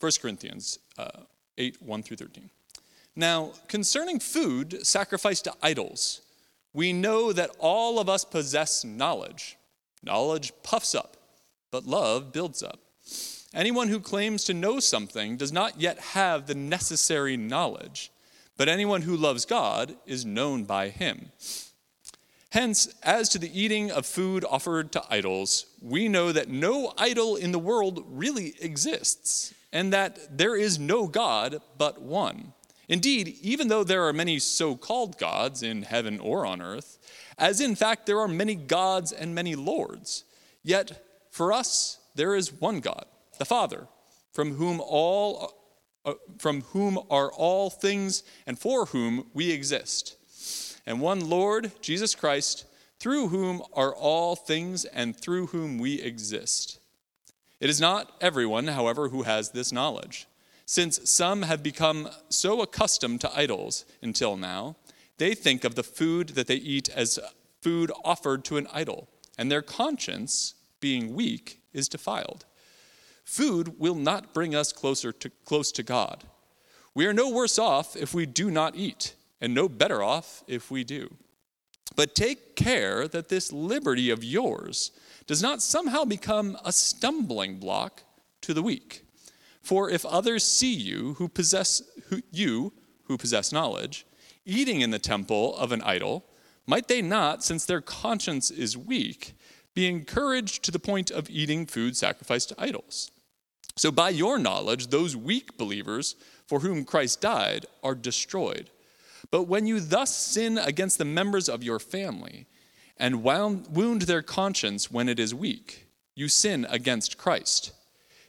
1 Corinthians uh, 8 1 through 13. Now, concerning food sacrificed to idols, we know that all of us possess knowledge. Knowledge puffs up, but love builds up. Anyone who claims to know something does not yet have the necessary knowledge, but anyone who loves God is known by him. Hence, as to the eating of food offered to idols, we know that no idol in the world really exists, and that there is no God but one. Indeed, even though there are many so called gods in heaven or on earth, as in fact there are many gods and many lords, yet for us there is one God, the Father, from whom all uh, from whom are all things and for whom we exist, and one Lord, Jesus Christ, through whom are all things and through whom we exist. It is not everyone, however, who has this knowledge since some have become so accustomed to idols until now, they think of the food that they eat as food offered to an idol, and their conscience, being weak, is defiled. Food will not bring us closer to, close to God. We are no worse off if we do not eat, and no better off if we do. But take care that this liberty of yours does not somehow become a stumbling block to the weak. For if others see you who possess who, you who possess knowledge eating in the temple of an idol, might they not, since their conscience is weak, be encouraged to the point of eating food sacrificed to idols? So by your knowledge, those weak believers for whom Christ died are destroyed. But when you thus sin against the members of your family and wound their conscience when it is weak, you sin against Christ.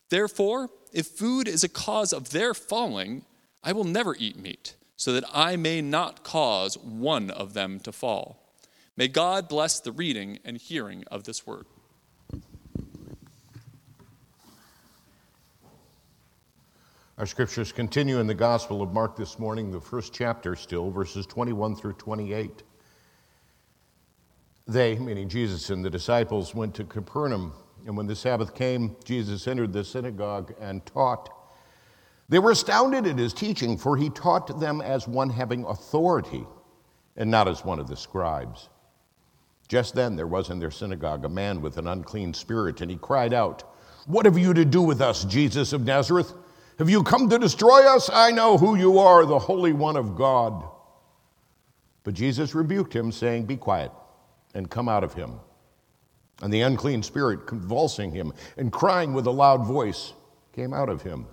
Therefore, if food is a cause of their falling, I will never eat meat, so that I may not cause one of them to fall. May God bless the reading and hearing of this word. Our scriptures continue in the Gospel of Mark this morning, the first chapter still, verses 21 through 28. They, meaning Jesus and the disciples, went to Capernaum and when the Sabbath came, Jesus entered the synagogue and taught. They were astounded at his teaching, for he taught them as one having authority and not as one of the scribes. Just then there was in their synagogue a man with an unclean spirit, and he cried out, What have you to do with us, Jesus of Nazareth? Have you come to destroy us? I know who you are, the Holy One of God. But Jesus rebuked him, saying, Be quiet and come out of him. And the unclean spirit, convulsing him and crying with a loud voice, came out of him.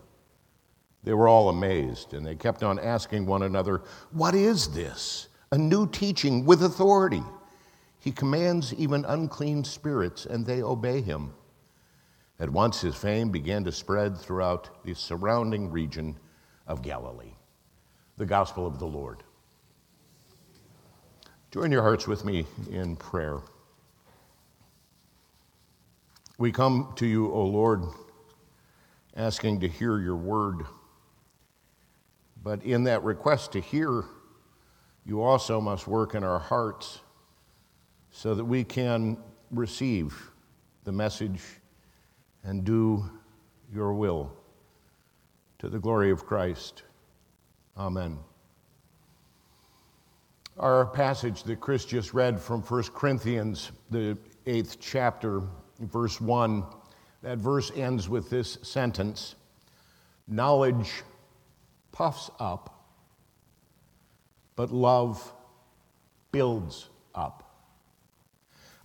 They were all amazed, and they kept on asking one another, What is this? A new teaching with authority. He commands even unclean spirits, and they obey him. At once his fame began to spread throughout the surrounding region of Galilee. The Gospel of the Lord. Join your hearts with me in prayer. We come to you, O Lord, asking to hear your word. But in that request to hear, you also must work in our hearts so that we can receive the message and do your will. To the glory of Christ. Amen. Our passage that Chris just read from 1 Corinthians, the eighth chapter, verse 1. That verse ends with this sentence Knowledge puffs up, but love builds up.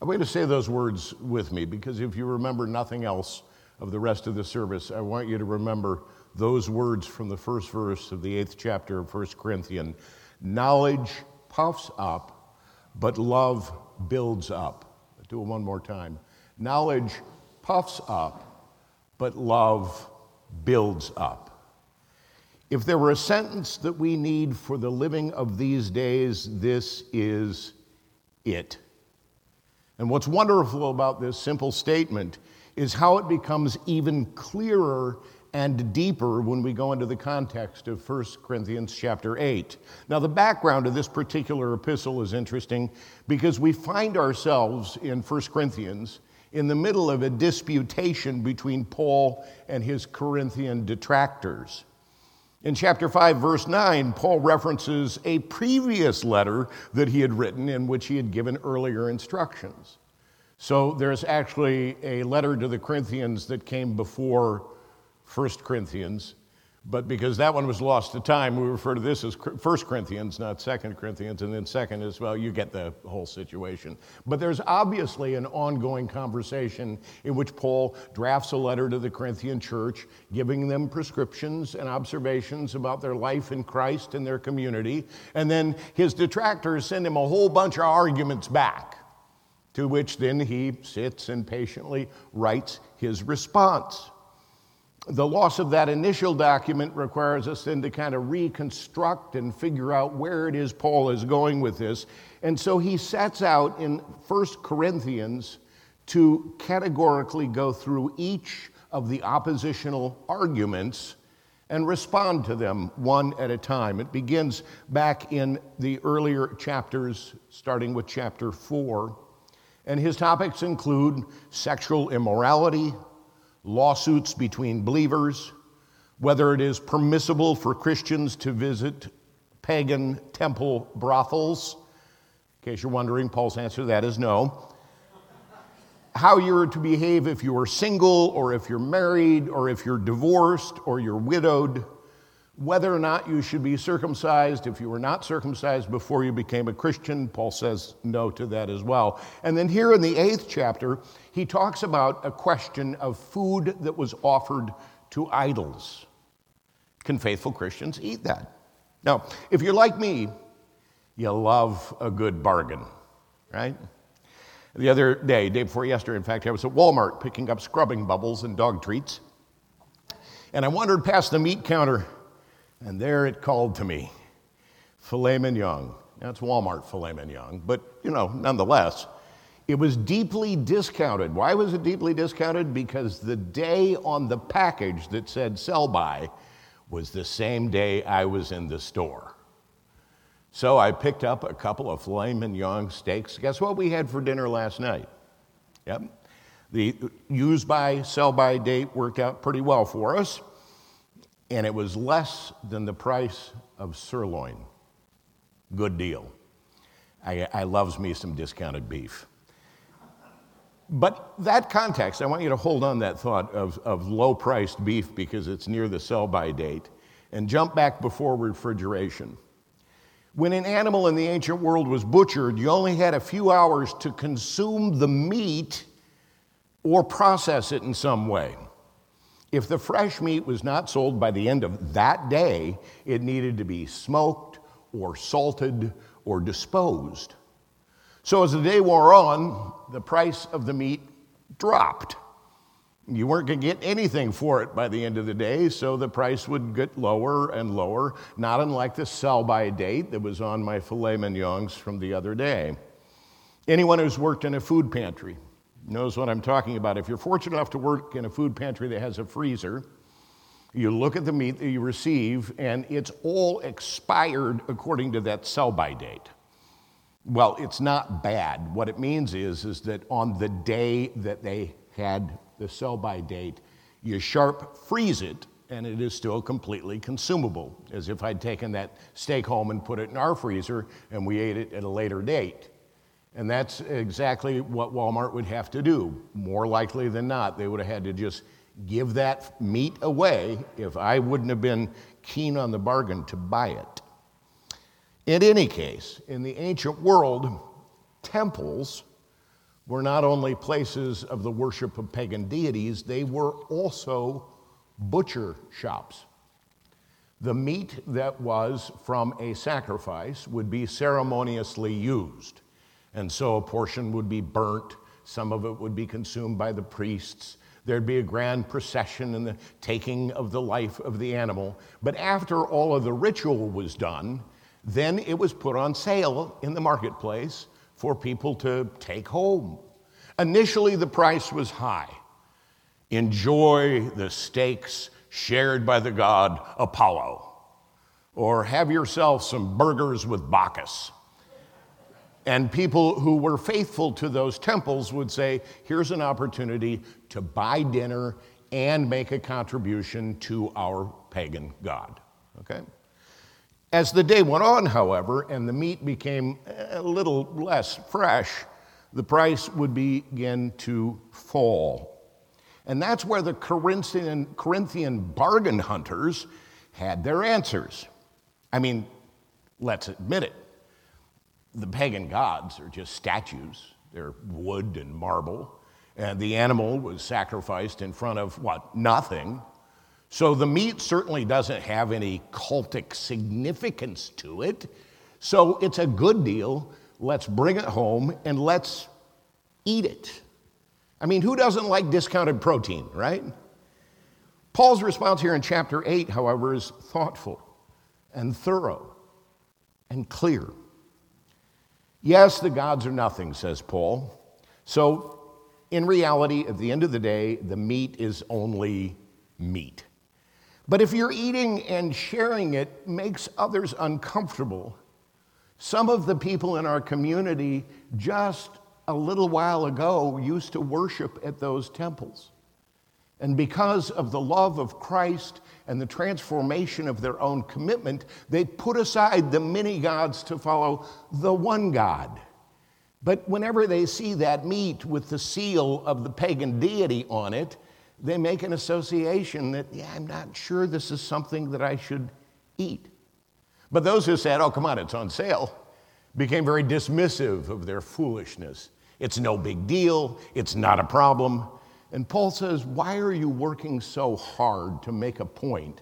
I want you to say those words with me because if you remember nothing else of the rest of the service, I want you to remember those words from the first verse of the eighth chapter of 1 Corinthians. Knowledge puffs up, but love builds up. I'll do it one more time. Knowledge puffs up, but love builds up. If there were a sentence that we need for the living of these days, this is it. And what's wonderful about this simple statement is how it becomes even clearer and deeper when we go into the context of 1 Corinthians chapter 8. Now, the background of this particular epistle is interesting because we find ourselves in 1 Corinthians in the middle of a disputation between Paul and his Corinthian detractors. In chapter 5, verse 9, Paul references a previous letter that he had written in which he had given earlier instructions. So there's actually a letter to the Corinthians that came before 1 Corinthians, but because that one was lost to time, we refer to this as 1 Corinthians, not 2 Corinthians, and then second as well, you get the whole situation. But there's obviously an ongoing conversation in which Paul drafts a letter to the Corinthian church, giving them prescriptions and observations about their life in Christ and their community. And then his detractors send him a whole bunch of arguments back, to which then he sits and patiently writes his response the loss of that initial document requires us then to kind of reconstruct and figure out where it is Paul is going with this. And so he sets out in 1 Corinthians to categorically go through each of the oppositional arguments and respond to them one at a time. It begins back in the earlier chapters, starting with chapter 4. And his topics include sexual immorality, lawsuits between believers, whether it is permissible for Christians to visit pagan temple brothels. In case you're wondering, Paul's answer to that is no. How you're to behave if you are single, or if you're married, or if you're divorced, or you're widowed whether or not you should be circumcised. If you were not circumcised before you became a Christian, Paul says no to that as well. And then here in the eighth chapter, he talks about a question of food that was offered to idols. Can faithful Christians eat that? Now, if you're like me, you love a good bargain, right? The other day, day before yesterday, in fact, I was at Walmart picking up scrubbing bubbles and dog treats. And I wandered past the meat counter and there it called to me filet mignon. It's Walmart filet mignon, but you know, nonetheless, it was deeply discounted. Why was it deeply discounted? Because the day on the package that said sell by was the same day I was in the store. So I picked up a couple of filet mignon steaks. Guess what we had for dinner last night? Yep. The use by, sell by date worked out pretty well for us and it was less than the price of sirloin. Good deal. I, I loves me some discounted beef. But that context, I want you to hold on that thought of, of low priced beef because it's near the sell by date and jump back before refrigeration. When an animal in the ancient world was butchered, you only had a few hours to consume the meat or process it in some way. If the fresh meat was not sold by the end of that day, it needed to be smoked or salted or disposed. So as the day wore on, the price of the meat dropped. You weren't going to get anything for it by the end of the day, so the price would get lower and lower, not unlike the sell by date that was on my filet mignons from the other day. Anyone who's worked in a food pantry knows what I'm talking about. If you're fortunate enough to work in a food pantry that has a freezer, you look at the meat that you receive, and it's all expired according to that sell by date. Well, it's not bad. What it means is, is that on the day that they had the sell by date, you sharp freeze it, and it is still completely consumable, as if I'd taken that steak home and put it in our freezer and we ate it at a later date. And that's exactly what Walmart would have to do. More likely than not, they would have had to just give that meat away if I wouldn't have been keen on the bargain to buy it. In any case, in the ancient world, temples were not only places of the worship of pagan deities, they were also butcher shops. The meat that was from a sacrifice would be ceremoniously used. And so a portion would be burnt, some of it would be consumed by the priests. There'd be a grand procession and the taking of the life of the animal. But after all of the ritual was done, then it was put on sale in the marketplace for people to take home. Initially, the price was high. Enjoy the steaks shared by the god Apollo, or have yourself some burgers with Bacchus. And people who were faithful to those temples would say, here's an opportunity to buy dinner and make a contribution to our pagan god. Okay? As the day went on, however, and the meat became a little less fresh, the price would begin to fall. And that's where the Corinthian, Corinthian bargain hunters had their answers. I mean, let's admit it the pagan gods are just statues, they're wood and marble. And the animal was sacrificed in front of what? Nothing. So the meat certainly doesn't have any cultic significance to it. So it's a good deal. Let's bring it home and let's eat it. I mean, who doesn't like discounted protein, right? Paul's response here in chapter 8, however, is thoughtful and thorough and clear. Yes, the gods are nothing, says Paul. So, in reality, at the end of the day, the meat is only meat. But if you're eating and sharing it makes others uncomfortable, some of the people in our community just a little while ago used to worship at those temples. And because of the love of Christ and the transformation of their own commitment, they put aside the many gods to follow the one God. But whenever they see that meat with the seal of the pagan deity on it, they make an association that, yeah, I'm not sure this is something that I should eat. But those who said, oh, come on, it's on sale, became very dismissive of their foolishness. It's no big deal, it's not a problem. And Paul says, Why are you working so hard to make a point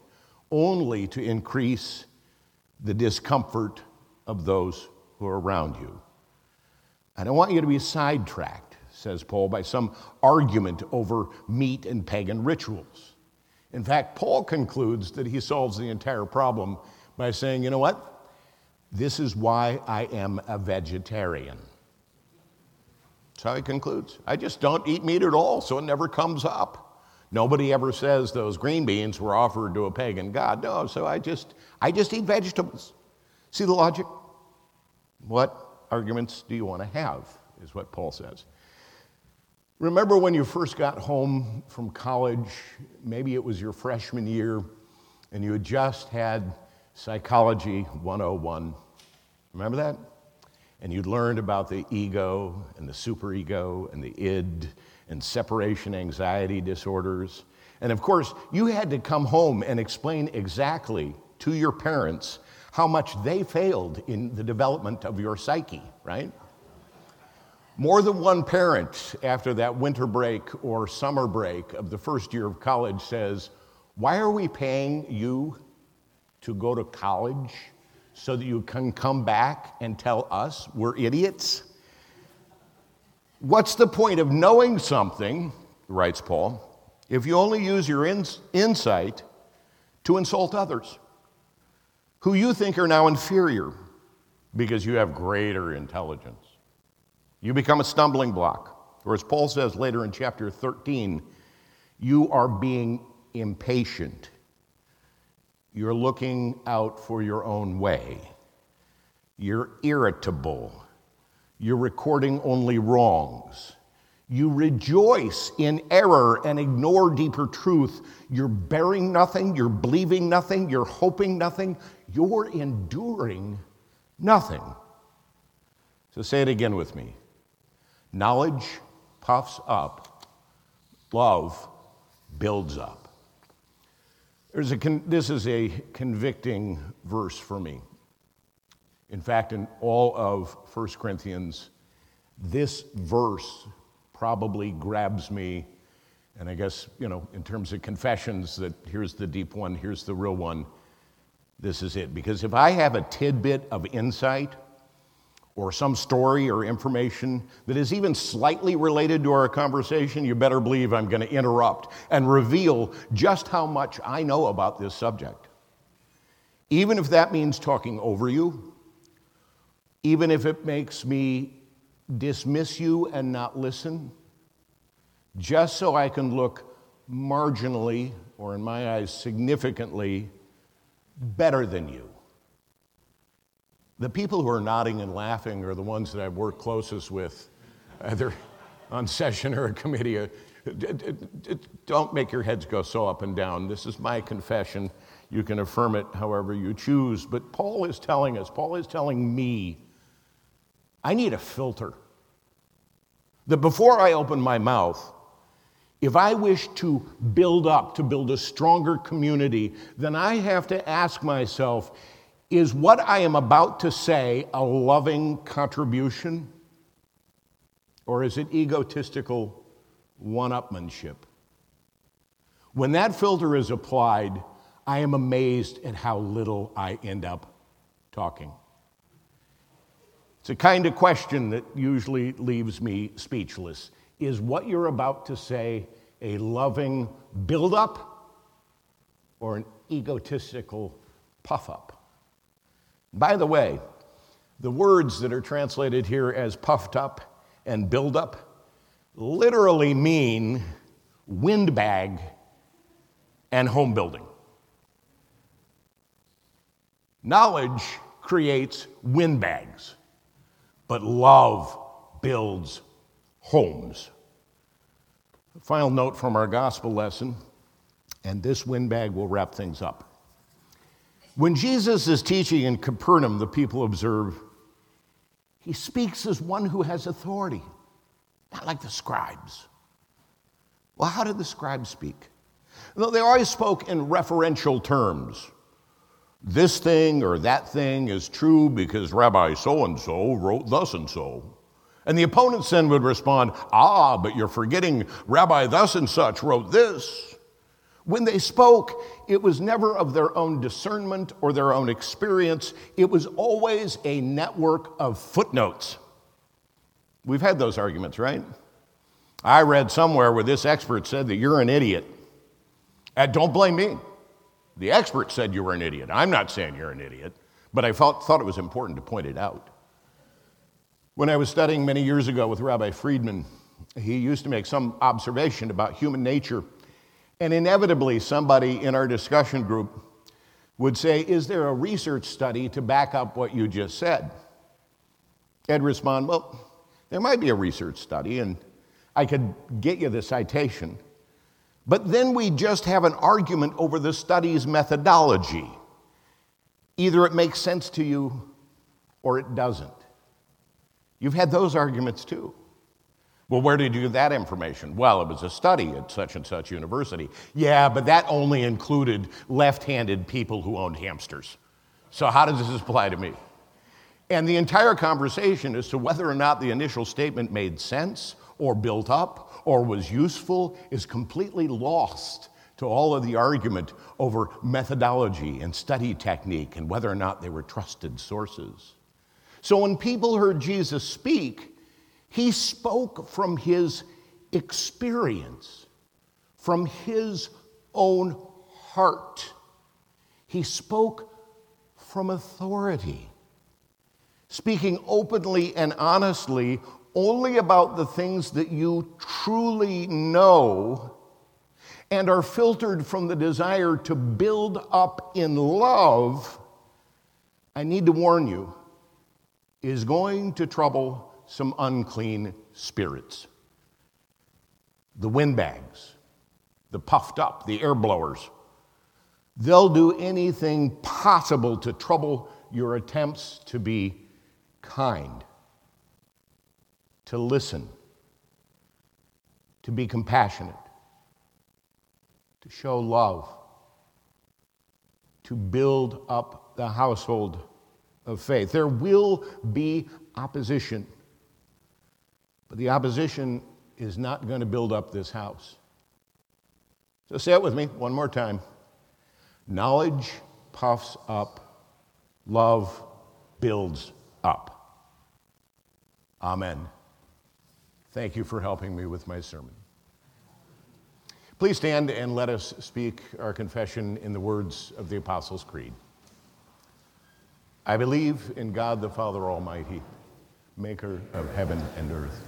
only to increase the discomfort of those who are around you? I don't want you to be sidetracked, says Paul, by some argument over meat and pagan rituals. In fact, Paul concludes that he solves the entire problem by saying, you know what? This is why I am a vegetarian. That's how he concludes. I just don't eat meat at all, so it never comes up. Nobody ever says those green beans were offered to a pagan god. No, so I just I just eat vegetables. See the logic? What arguments do you want to have? Is what Paul says. Remember when you first got home from college, maybe it was your freshman year, and you had just had Psychology 101. Remember that? And you'd learned about the ego and the superego and the id and separation anxiety disorders. And of course, you had to come home and explain exactly to your parents how much they failed in the development of your psyche, right? More than one parent after that winter break or summer break of the first year of college says, Why are we paying you to go to college so that you can come back and tell us we're idiots? What's the point of knowing something, writes Paul, if you only use your insight to insult others who you think are now inferior because you have greater intelligence? You become a stumbling block. Or as Paul says later in chapter 13, you are being impatient you're looking out for your own way. You're irritable. You're recording only wrongs. You rejoice in error and ignore deeper truth. You're bearing nothing. You're believing nothing. You're hoping nothing. You're enduring nothing. So say it again with me knowledge puffs up, love builds up. There's a con- this is a convicting verse for me. In fact, in all of 1 Corinthians, this verse probably grabs me. And I guess, you know, in terms of confessions, that here's the deep one, here's the real one, this is it. Because if I have a tidbit of insight, or some story or information that is even slightly related to our conversation, you better believe I'm going to interrupt and reveal just how much I know about this subject. Even if that means talking over you, even if it makes me dismiss you and not listen, just so I can look marginally, or in my eyes, significantly better than you. The people who are nodding and laughing are the ones that I've worked closest with, either on session or a committee. Uh, don't make your heads go so up and down. This is my confession. You can affirm it however you choose. But Paul is telling us, Paul is telling me, I need a filter. That before I open my mouth, if I wish to build up, to build a stronger community, then I have to ask myself is what I am about to say a loving contribution? Or is it egotistical one upmanship? When that filter is applied, I am amazed at how little I end up talking. It's a kind of question that usually leaves me speechless. Is what you're about to say a loving build-up or an egotistical puff up? By the way, the words that are translated here as puffed up and build up literally mean windbag and home building. Knowledge creates windbags, but love builds homes. A Final note from our gospel lesson, and this windbag will wrap things up. When Jesus is teaching in Capernaum, the people observe, he speaks as one who has authority, not like the scribes. Well, how did the scribes speak? Well, they always spoke in referential terms. This thing or that thing is true because Rabbi so and so wrote thus and so. And the opponents then would respond, Ah, but you're forgetting Rabbi thus and such wrote this. When they spoke, it was never of their own discernment or their own experience, it was always a network of footnotes. We've had those arguments, right? I read somewhere where this expert said that you're an idiot. And don't blame me. The expert said you were an idiot. I'm not saying you're an idiot, but I felt, thought it was important to point it out. When I was studying many years ago with Rabbi Friedman, he used to make some observation about human nature and inevitably, somebody in our discussion group would say, Is there a research study to back up what you just said? I'd respond, Well, there might be a research study, and I could get you the citation. But then we just have an argument over the study's methodology. Either it makes sense to you or it doesn't. You've had those arguments too. Well, where did you get that information? Well, it was a study at such and such university. Yeah, but that only included left handed people who owned hamsters. So, how does this apply to me? And the entire conversation as to whether or not the initial statement made sense or built up or was useful is completely lost to all of the argument over methodology and study technique and whether or not they were trusted sources. So when people heard Jesus speak, he spoke from his experience, from his own heart. He spoke from authority, speaking openly and honestly only about the things that you truly know and are filtered from the desire to build up in love, I need to warn you, is going to trouble some unclean spirits. The windbags, the puffed up, the air blowers. They'll do anything possible to trouble your attempts to be kind, to listen, to be compassionate, to show love, to build up the household of faith. There will be opposition. But the opposition is not going to build up this house. So say it with me one more time. Knowledge puffs up, love builds up. Amen. Thank you for helping me with my sermon. Please stand and let us speak our confession in the words of the Apostles' Creed. I believe in God the Father Almighty, maker of heaven and earth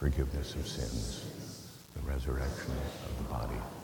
forgiveness of sins, the resurrection of the body